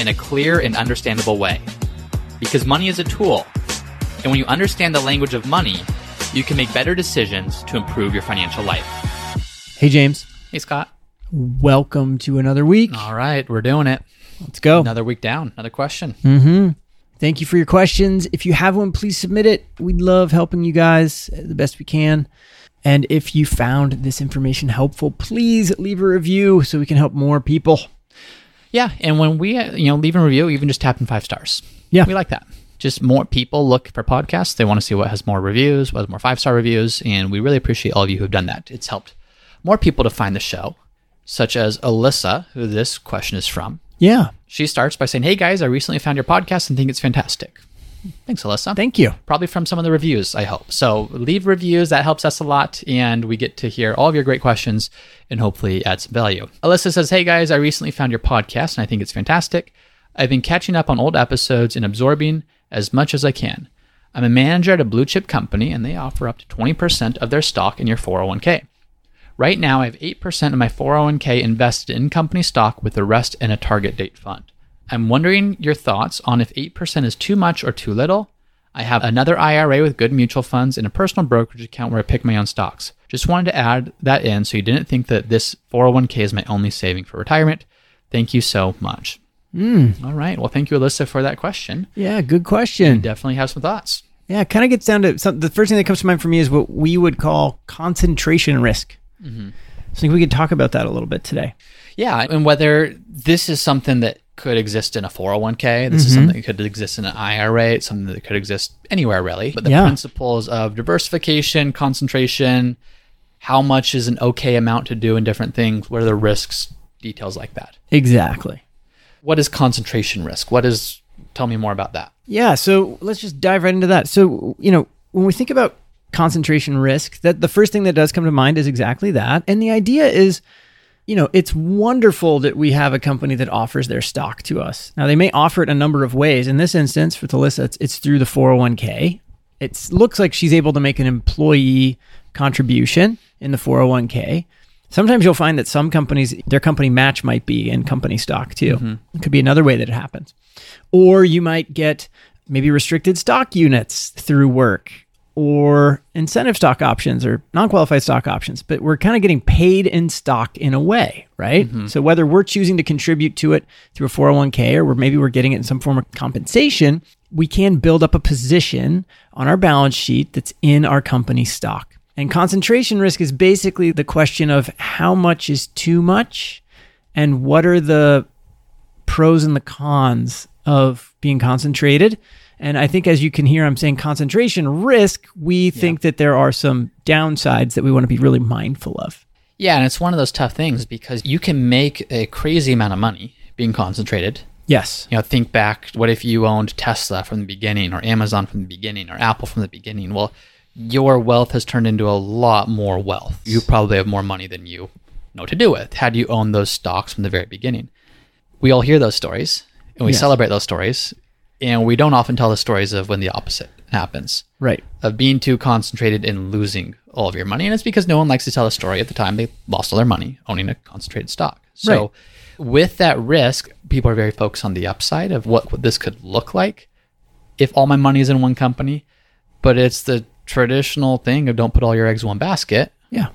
in a clear and understandable way. Because money is a tool, and when you understand the language of money, you can make better decisions to improve your financial life. Hey, James. Hey, Scott. Welcome to another week. All right, we're doing it. Let's go. Another week down, another question. Mm-hmm. Thank you for your questions. If you have one, please submit it. We love helping you guys the best we can. And if you found this information helpful, please leave a review so we can help more people. Yeah, and when we uh, you know leave a review, even just tapping five stars. Yeah. we like that. Just more people look for podcasts. They want to see what has more reviews, what has more five star reviews, and we really appreciate all of you who've done that. It's helped more people to find the show, such as Alyssa, who this question is from. Yeah. She starts by saying, "Hey guys, I recently found your podcast and think it's fantastic." Thanks, Alyssa. Thank you. Probably from some of the reviews, I hope. So leave reviews. That helps us a lot. And we get to hear all of your great questions and hopefully add some value. Alyssa says, Hey guys, I recently found your podcast and I think it's fantastic. I've been catching up on old episodes and absorbing as much as I can. I'm a manager at a blue chip company and they offer up to 20% of their stock in your 401k. Right now, I have 8% of my 401k invested in company stock with the rest in a target date fund. I'm wondering your thoughts on if 8% is too much or too little. I have another IRA with good mutual funds and a personal brokerage account where I pick my own stocks. Just wanted to add that in so you didn't think that this 401k is my only saving for retirement. Thank you so much. Mm. All right. Well, thank you, Alyssa, for that question. Yeah, good You question. definitely have some thoughts. Yeah, it kind of gets down to some, the first thing that comes to mind for me is what we would call concentration risk. Mm-hmm. So I think we could talk about that a little bit today. Yeah, and whether this is something that could exist in a 401k, this is mm-hmm. something that could exist in an IRA, it's something that could exist anywhere really. But the Yeah. principles of diversification, concentration, how much is an okay amount to do in different things, what are the risks, details like that. Exactly. What is concentration risk? What is tell me more about that. Yeah, so let's just dive right into that. So, you know, when we think about concentration risk, that the first thing that does come to mind is exactly that. And the idea is, you know, it's wonderful that we have a company that offers their stock to us. Now, they may offer it a number of ways. In this instance, for Alyssa, it's, it's through the 401k. It looks like she's able to make an employee contribution in the 401k. Sometimes you'll find that some companies, their company match might be in company stock too. Mm-hmm. It could be another way that it happens. Or you might get maybe restricted stock units through work or incentive stock options or non-qualified stock options, but we're kind of getting paid in stock in a way, right? Mm-hmm. So whether we're choosing to contribute to it through a 401k or we're, maybe we're getting it in some form of compensation, we can build up a position on our balance sheet that's in our company stock. And concentration risk is basically the question of how much is too much and what are the pros and the cons of being concentrated. And I think, as you can hear, I'm saying concentration risk. We think that there are some downsides that we want to be really mindful of. Yeah, and it's one of those tough things because you can make a crazy amount of money being concentrated. Yes. You know, think back, what if you owned Tesla from the beginning or Amazon from the beginning or Apple from the beginning? Well, your wealth has turned into a lot more wealth. You probably have more money than you know to do with had you owned those stocks from the very beginning. We all hear those stories and we Yes. celebrate those stories, and we don't often tell the stories of when the opposite happens Right. of being too concentrated and losing all of your money. And it's because no one likes to tell a story at the time they lost all their money owning a concentrated stock. So, with that risk, people are very focused on the upside of what, what this could look like if all my money is in one company. But it's the traditional thing of don't put all your eggs in one basket Yeah.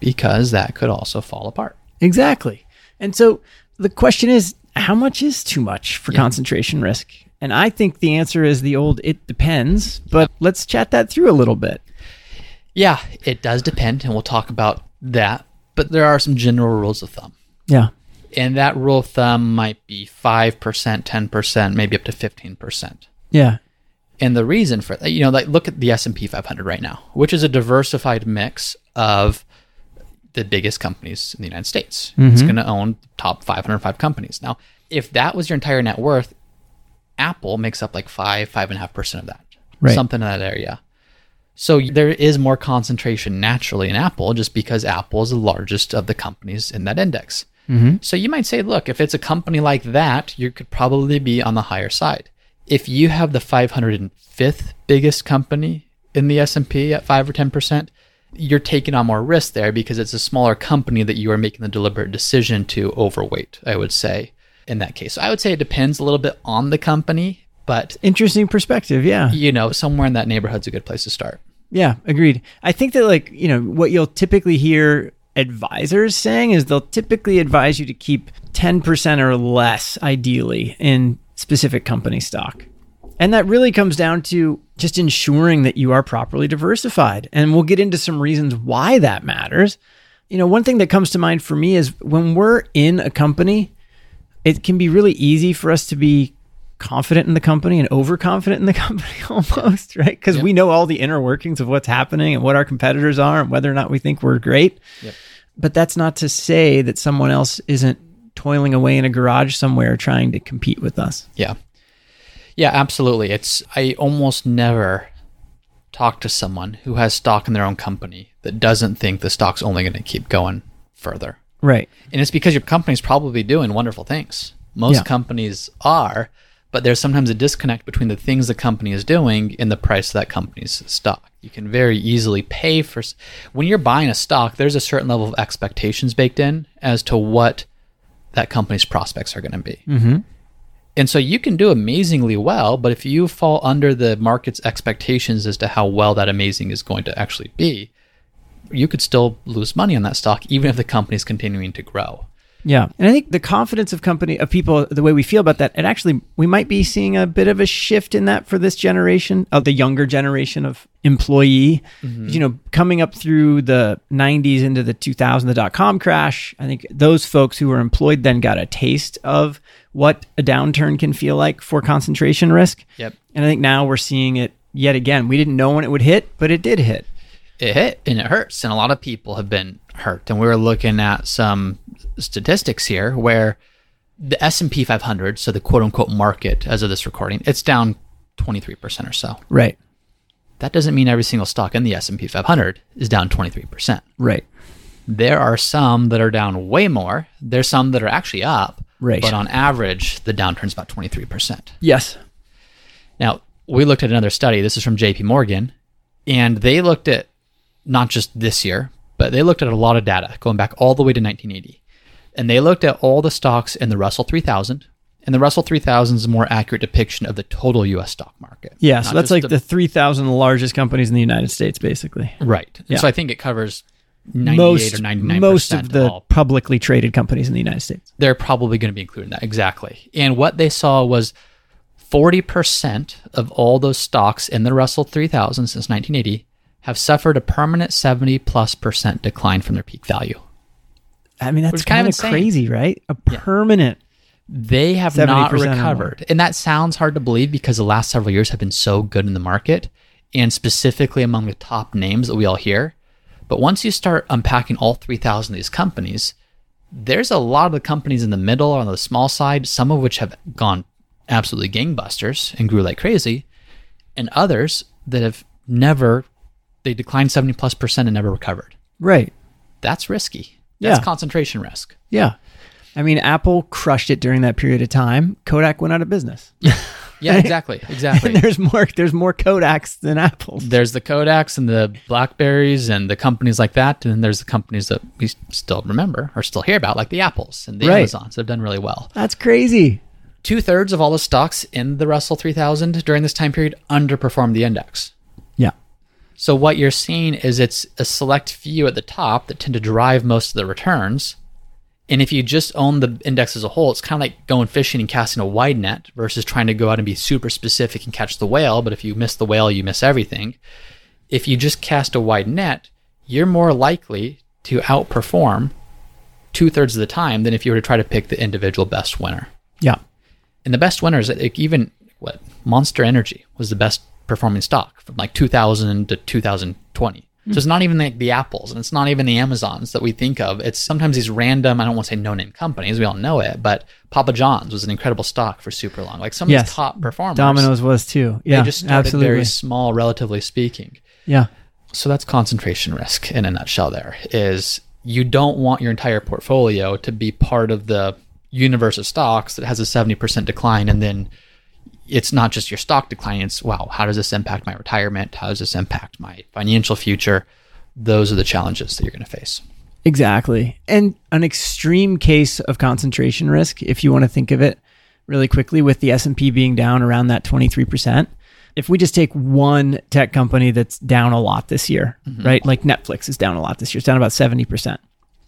because that could also fall apart. Exactly. And so the question is, how much is too much for concentration risk? And I think the answer is the old it depends, but let's chat that through a little bit. Yeah, it does depend, and we'll talk about that. But there are some general rules of thumb. Yeah. And that rule of thumb might be 5%, 10%, maybe up to 15%. Yeah. And the reason for that, you know, like look at the S&P 500 right now, which is a diversified mix of the biggest companies in the United States. It's mm-hmm. going to own top 505 companies. Now, if that was your entire net worth, Apple makes up like five, five and a half percent of that, Right. something in that area. So there is more concentration naturally in Apple just because Apple is the largest of the companies in that index. Mm-hmm. So you might say, look, if it's a company like that, you could probably be on the higher side. If you have the 505th biggest company in the S&P at 5 or 10%, you're taking on more risk there because it's a smaller company that you are making the deliberate decision to overweight, I would say, in that case. So I would say it depends a little bit on the company, but Interesting perspective. Yeah. you know, somewhere in that neighborhood's a good place to start. Yeah, agreed. I think that like, you know, what you'll typically hear advisors saying is they'll typically advise you to keep 10% or less ideally in specific company stock. And that really comes down to just ensuring that you are properly diversified. And we'll get into some reasons why that matters. You know, one thing that comes to mind for me is when we're in a company, it can be really easy for us to be confident in the company and overconfident in the company almost, right? Because we know all the inner workings of what's happening and what our competitors are and whether or not we think we're great. Yep. But that's not to say that someone else isn't toiling away in a garage somewhere trying to compete with us. Yeah. Yeah, absolutely. It's I almost never talk to someone who has stock in their own company that doesn't think the stock's only going to keep going further. Right. And it's because your company's probably doing wonderful things. Most Yeah. companies are, but there's sometimes a disconnect between the things the company is doing and the price of that company's stock. You can very easily pay for when you're buying a stock, there's a certain level of expectations baked in as to what that company's prospects are going to be. Mm-hmm. And so you can do amazingly well, but if you fall under the market's expectations as to how well that amazing is going to actually be, you could still lose money on that stock even if the company is continuing to grow. Yeah. And I think the confidence of company of people, the way we feel about that, and actually we might be seeing a bit of a shift in that for this generation of the younger generation of employee. Mm-hmm. You know, coming up through the 90s into the 2000 the dot com crash, I think those folks who were employed then got a taste of what a downturn can feel like for concentration risk. Yep. And I think now we're seeing it yet again. We didn't know when it would hit, but it did hit. It hit and it hurts, and a lot of people have been hurt. And we were looking at some statistics here where the S&P 500, so the quote unquote market as of this recording, it's down 23% or so. Right. That doesn't mean every single stock in the S&P 500 is down 23%. Right. There are some that are down way more. There's some that are actually up. Right. But on average, the downturn's about 23%. Yes. Now, we looked at another study. This is from JP Morgan, and they looked at not just this year, but they looked at a lot of data going back all the way to 1980. And they looked at all the stocks in the Russell 3000, and the Russell 3000 is a more accurate depiction of the total US stock market. Yeah. So that's like the 3,000 largest companies in the United States, basically. right. Yeah. So I think it covers 98 most, or 99% most of the all publicly traded companies in the United States. they're probably going to be included in that. Exactly. And what they saw was 40% of all those stocks in the Russell 3000 since 1980 have suffered a permanent 70 plus percent decline from their peak value. I mean, that's kind of crazy, right? A permanent. They have not recovered. And that sounds hard to believe because the last several years have been so good in the market and specifically among the top names that we all hear. But once you start unpacking all 3,000 of these companies, there's a lot of the companies in the middle or on the small side, some of which have gone absolutely gangbusters and grew like crazy, and others that have never, they declined 70 plus percent and never recovered. Right. That's risky. That's Yeah. concentration risk. Yeah. I mean, Apple crushed it during that period of time. Kodak went out of business. Yeah, exactly. Exactly. and there's more there's more Kodaks than Apples. there's the Kodaks and the Blackberries and the companies like that, and then there's the companies that we still remember or still hear about, like the Apples and the Right. Amazons. Have done really well. That's crazy. Two thirds of all the stocks in the Russell 3000 during this time period underperformed the index. So what you're seeing is it's a select few at the top that tend to drive most of the returns. And if you just own the index as a whole, it's kind of like going fishing and casting a wide net versus trying to go out and be super specific and catch the whale. But if you miss the whale, you miss everything. If you just cast a wide net, you're more likely to outperform two thirds of the time than if you were to try to pick the individual best winner. Yeah. And the best winners, even what Monster Energy was the best performing stock from like 2000 to 2020. So it's hmm. not even like the Apples and it's not even the Amazons that we think of. It's sometimes these random, I don't want to say no name companies, we all know it, but Papa John's was an incredible stock for super long. Like some of Yes. these top performers. Domino's was too. Yeah, they just started absolutely. very small, relatively speaking. yeah, So that's concentration risk in a nutshell there is you don't want your entire portfolio to be part of the universe of stocks that has a 70% decline and then it's not just your stock declining it's wow how does this impact my retirement how does this impact my financial future those are the challenges that you're going to face exactly. And an extreme case of concentration risk, if you want to think of it really quickly, with the S and P being down around that twenty three percent. If we just take one tech company that's down a lot this year, mm-hmm. right? Like Netflix is down a lot this year. It's down about seventy percent.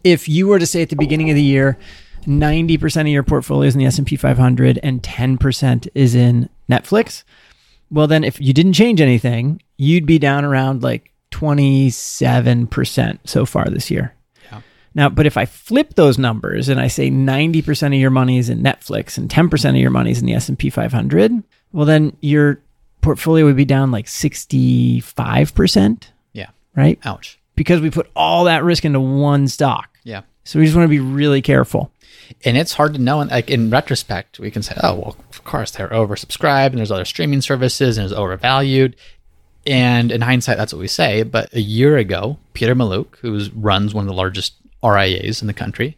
If you were to say at the beginning of the year, ninety percent of your portfolio is in the S and P 500 and 10% is in Netflix, well then if you didn't change anything, you'd be down around like 27% so far this year. Yeah. Now, but if I flip those numbers and I say 90% of your money is in Netflix and 10% of your money is in the S&P 500, well then your portfolio would be down like 65%, yeah right? ouch Because we put all that risk into one stock. yeah So we just want to be really careful. And it's hard to know like in retrospect we can say oh well of course they're oversubscribed and there's other streaming services and it's overvalued. And in hindsight that's what we say but a year ago peter Mallouk, who runs one of the largest rias in the country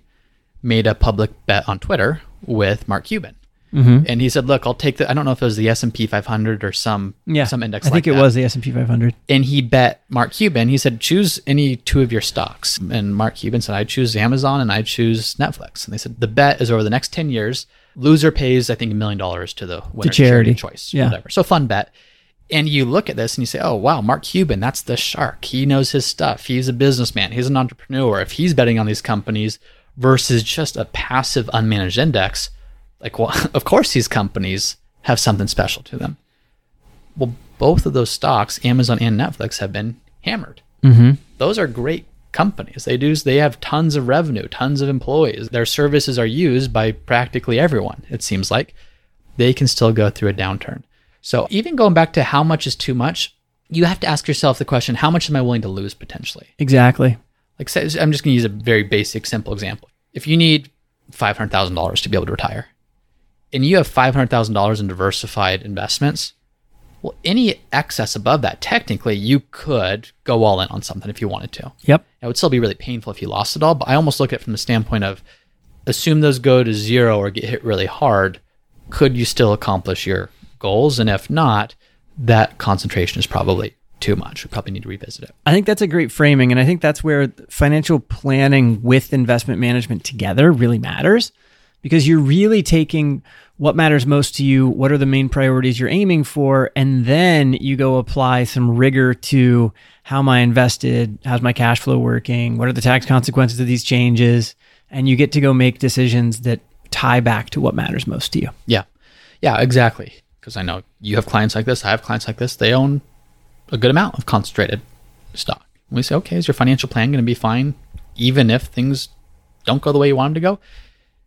made a public bet on twitter with mark cuban Mm-hmm. and he said look i'll take the i don't know if it was the s&p 500 or some Yeah. some index I think like it that was the S&P 500. and he bet Mark Cuban. He said, "Choose any two of your stocks." And Mark Cuban said, "I choose Amazon and I choose Netflix." And they said, "The bet is over the next ten years. Loser pays, I think, a million dollars to the winner charity. choice, Yeah. whatever." So fun bet. And you look at this and you say, "Oh wow, Mark Cuban, that's the shark. He knows his stuff. He's a businessman. He's an entrepreneur. If he's betting on these companies versus just a passive, unmanaged index, like, well, of course, these companies have something special to them." Well, both of those stocks, Amazon and Netflix, have been hammered. Mm-hmm. Those are great companies. They do. They have tons of revenue, tons of employees. Their services are used by practically everyone. It seems like they can still go through a downturn. So even going back to how much is too much, you have to ask yourself the question: How much am I willing to lose potentially? Exactly. Like, say, I'm just going to use a very basic, simple example. If you need five hundred thousand dollars to be able to retire, and you have five hundred thousand dollars in diversified investments, well, any excess above that, technically, you could go all in on something if you wanted to. Yep. It would still be really painful if you lost it all, but I almost look at it from the standpoint of assume those go to zero or get hit really hard. Could you still accomplish your goals? And if not, that concentration is probably too much. We probably need to revisit it. I think that's a great framing. And I think that's where financial planning with investment management together really matters because you're really taking what matters most to you, what are the main priorities you're aiming for, and then you go apply some rigor to how am I invested? How's my cash flow working? What are the tax consequences of these changes? And you get to go make decisions that tie back to what matters most to you. Yeah. Yeah, exactly. Because I know you have clients like this. I have clients like this. They own a good amount of concentrated stock. And we say, okay, is your financial plan going to be fine, even if things don't go the way you want them to go?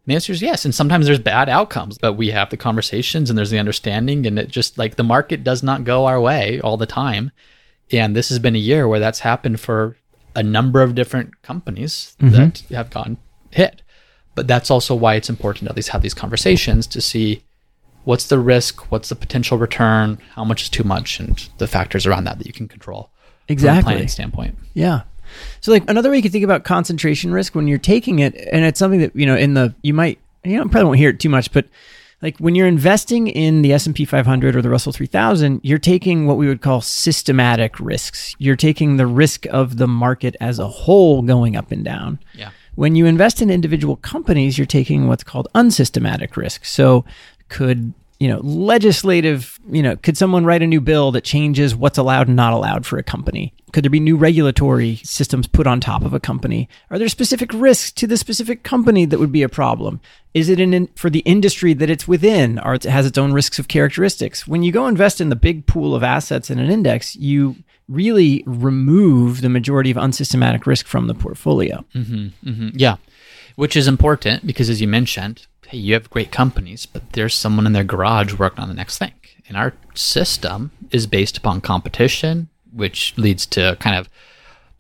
The answer is yes. And sometimes there's bad outcomes, but we have the conversations and there's the understanding. And it just like the market does not go our way all the time. And this has been a year where that's happened for a number of different companies mm-hmm. that have gotten hit. But that's also why it's important to at least have these conversations to see what's the risk, what's the potential return, how much is too much, and the factors around that that you can control. Exactly. From a planning standpoint. Yeah. So like another way you can think about concentration risk when you're taking it, and it's something that, you know, in the you might you know, probably won't hear it too much, but like when you're investing in the S&P 500 or the Russell 3000, you're taking what we would call systematic risks. You're taking the risk of the market as a whole going up and down. Yeah. When you invest in individual companies, you're taking what's called unsystematic risk. So could you know legislative you know could someone write a new bill that changes what's allowed and not allowed for a company? Could there be new regulatory systems put on top of a company? Are there specific risks to the specific company that would be a problem? Is it in for the industry that it's within? Or it has its own risks of characteristics? When you go invest in the big pool of assets in an index you really remove the majority of unsystematic risk from the portfolio. Mm-hmm, mm-hmm. Yeah. Which is important because, as you mentioned, hey, you have great companies, but there's someone in their garage working on the next thing. And our system is based upon competition, which leads to kind of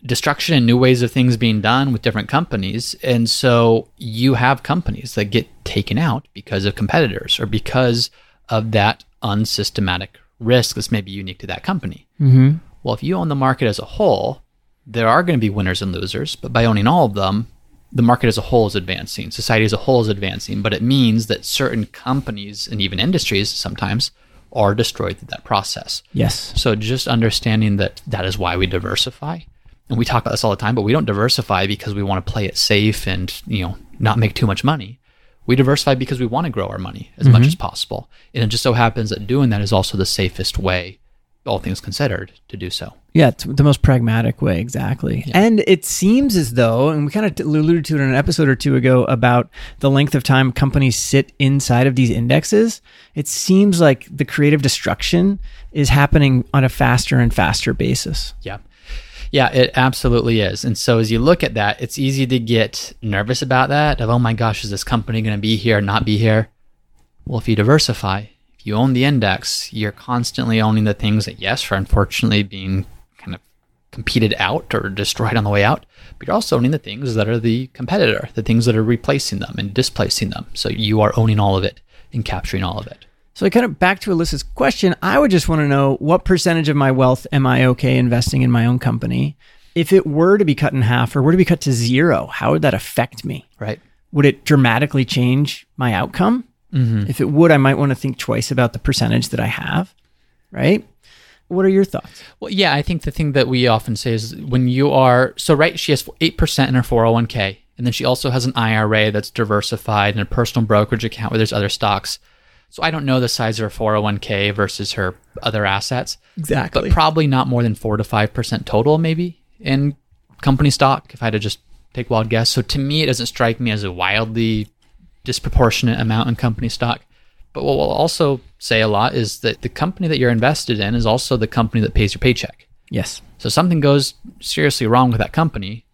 destruction and new ways of things being done with different companies. And so you have companies that get taken out because of competitors or because of that unsystematic risk that's maybe unique to that company. Mm-hmm. Well, if you own the market as a whole, there are going to be winners and losers, but by owning all of them, the market as a whole is advancing, society as a whole is advancing, but it means that certain companies and even industries sometimes are destroyed through that process. Yes. So just understanding that that is why we diversify. And we talk about this all the time, but we don't diversify because we want to play it safe and, you know, not make too much money. We diversify because we want to grow our money as much mm-hmm. as possible. And it just so happens that doing that is also the safest way, all things considered, to do so. Yeah, it's the most pragmatic way, exactly. And it seems as though, and we kind of alluded to it in an episode or two ago about the length of time companies sit inside of these indexes. It seems like the creative destruction is happening on a faster and faster basis. Yeah. Yeah, it absolutely is. And so as you look at that, it's easy to get nervous about that of, oh my gosh, is this company going to be here, or not be here? Well, if you diversify, if you own the index, you're constantly owning the things that, yes, are unfortunately being competed out or destroyed on the way out, but you're also owning the things that are the competitor, the things that are replacing them and displacing them. So you are owning all of it and capturing all of it. So, kind of back to Alyssa's question, I would just want to know what percentage of my wealth am I okay investing in my own company? If it were to be cut in half or were to be cut to zero, how would that affect me? Right. Would it dramatically change my outcome? Mm-hmm. If it would, I might want to think twice about the percentage that I have, right? What are your thoughts? Well, yeah, I think the thing that we often say is when you are so right, she has eight percent in her four hundred one k, and then she also has an IRA that's diversified and a personal brokerage account where there's other stocks. So I don't know the size of her four hundred one k versus her other assets, Exactly. but probably not more than four to five percent total, maybe in company stock. If I had to just take wild guess, so to me, it doesn't strike me as a wildly disproportionate amount in company stock. But what we'll also say a lot is that the company that you're invested in is also the company that pays your paycheck. yes. So something goes seriously wrong with that company,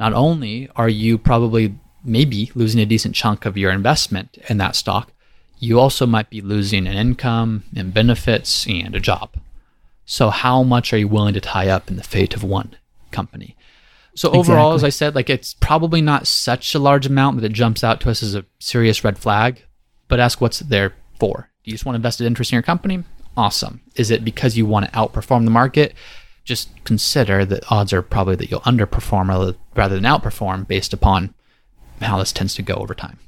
not only are you probably maybe losing a decent chunk of your investment in that stock, you also might be losing an income and benefits and a job. So how much are you willing to tie up in the fate of one company? So overall, as I said, like it's probably not such a large amount that it jumps out to us as a serious red flag, but ask what's there for. Do you just want invested interest in your company? Awesome. Is it because you want to outperform the market? Just consider that odds are probably that you'll underperform rather- than outperform based upon how this tends to go over time.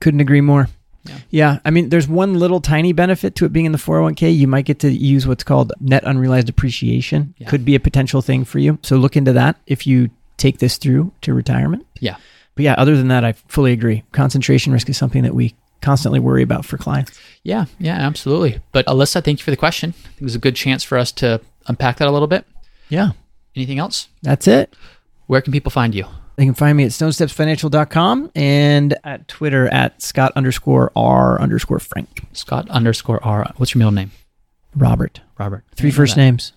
Couldn't agree more. Yeah. Yeah. I mean, there's one little tiny benefit to it being in the 401k. You might get to use what's called net unrealized appreciation. Yeah. Could be a potential thing for you. So look into that if you take this through to retirement. Yeah. But yeah, other than that, I fully agree. Concentration risk is something that we constantly worry about for clients. Yeah, yeah, absolutely. But Alyssa, thank you for the question. I think it was a good chance for us to unpack that a little bit. Yeah. Anything else? That's it. Where can people find you? They can find me at stonestepsfinancial.com and at Twitter at Scott underscore R underscore Frank. Scott underscore R. What's your middle name? Robert. Robert. Three first names.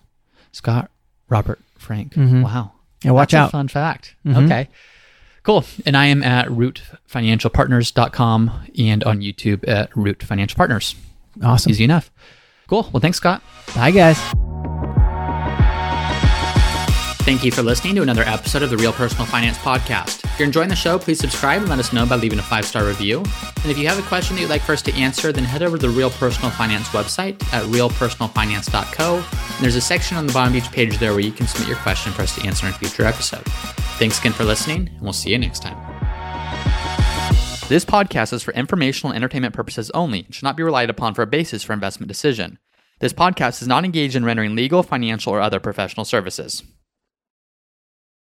Scott, Robert, Frank. Mhm. Wow. Yeah, watch That's out. A fun fact. Mhm. Okay. Cool. And I am at rootfinancialpartners.com and on YouTube at Root Financial Partners. Awesome. Easy enough. Cool. Well, thanks, Scott. Bye, guys. Thank you for listening to another episode of the Real Personal Finance Podcast. If you're enjoying the show, please subscribe and let us know by leaving a five star review. And if you have a question that you'd like for us to answer, then head over to the Real Personal Finance website at realpersonalfinance.co. And there's a section on the bottom of each page there where you can submit your question for us to answer in a future episode. Thanks again for listening, and we'll see you next time. This podcast is for informational and entertainment purposes only and should not be relied upon for a basis for investment decision. This podcast is not engaged in rendering legal, financial, or other professional services.